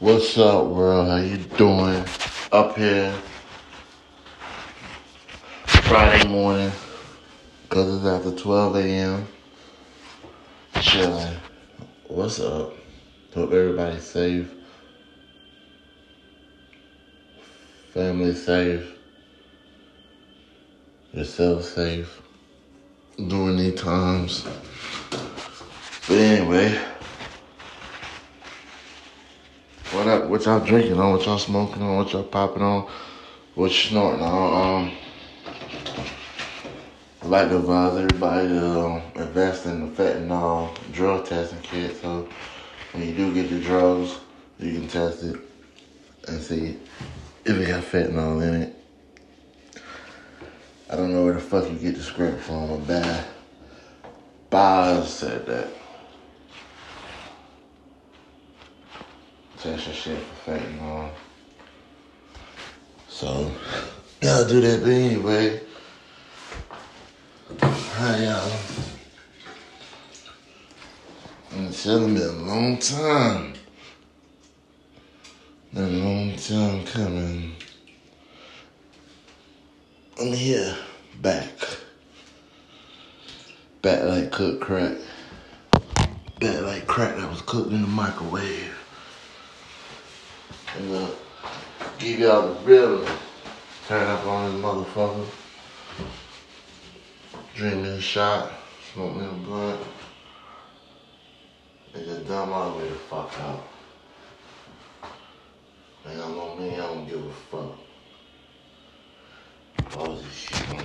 What's up, world? How you doing? Up here, Friday morning, cause it's after 12 a.m. Chilling. What's up? Hope everybody's safe. Family safe. Yourself safe. During these times. But anyway. What up? What y'all drinking on? What y'all smoking on? What y'all popping on? What you snorting on? Um, I'd like to advise everybody to um, invest in the fentanyl drug testing kit. So when you do get your drugs, you can test it and see if it got fentanyl in it. I don't know where the fuck you get the script from, but bad. Boz said that. Your shit for fentanyl. So, gotta do that. But anyway, hi y'all. It's been a long time. Been a long time coming. I'm here, back. Back like cooked crack. Back like crack that was cooked in the microwave. And uh, give y'all the real turn up on this motherfucker. Drink me a shot, smoke me a blunt. And just dumb all the way the fuck out. And I'm on me, I don't give a fuck. All this shit.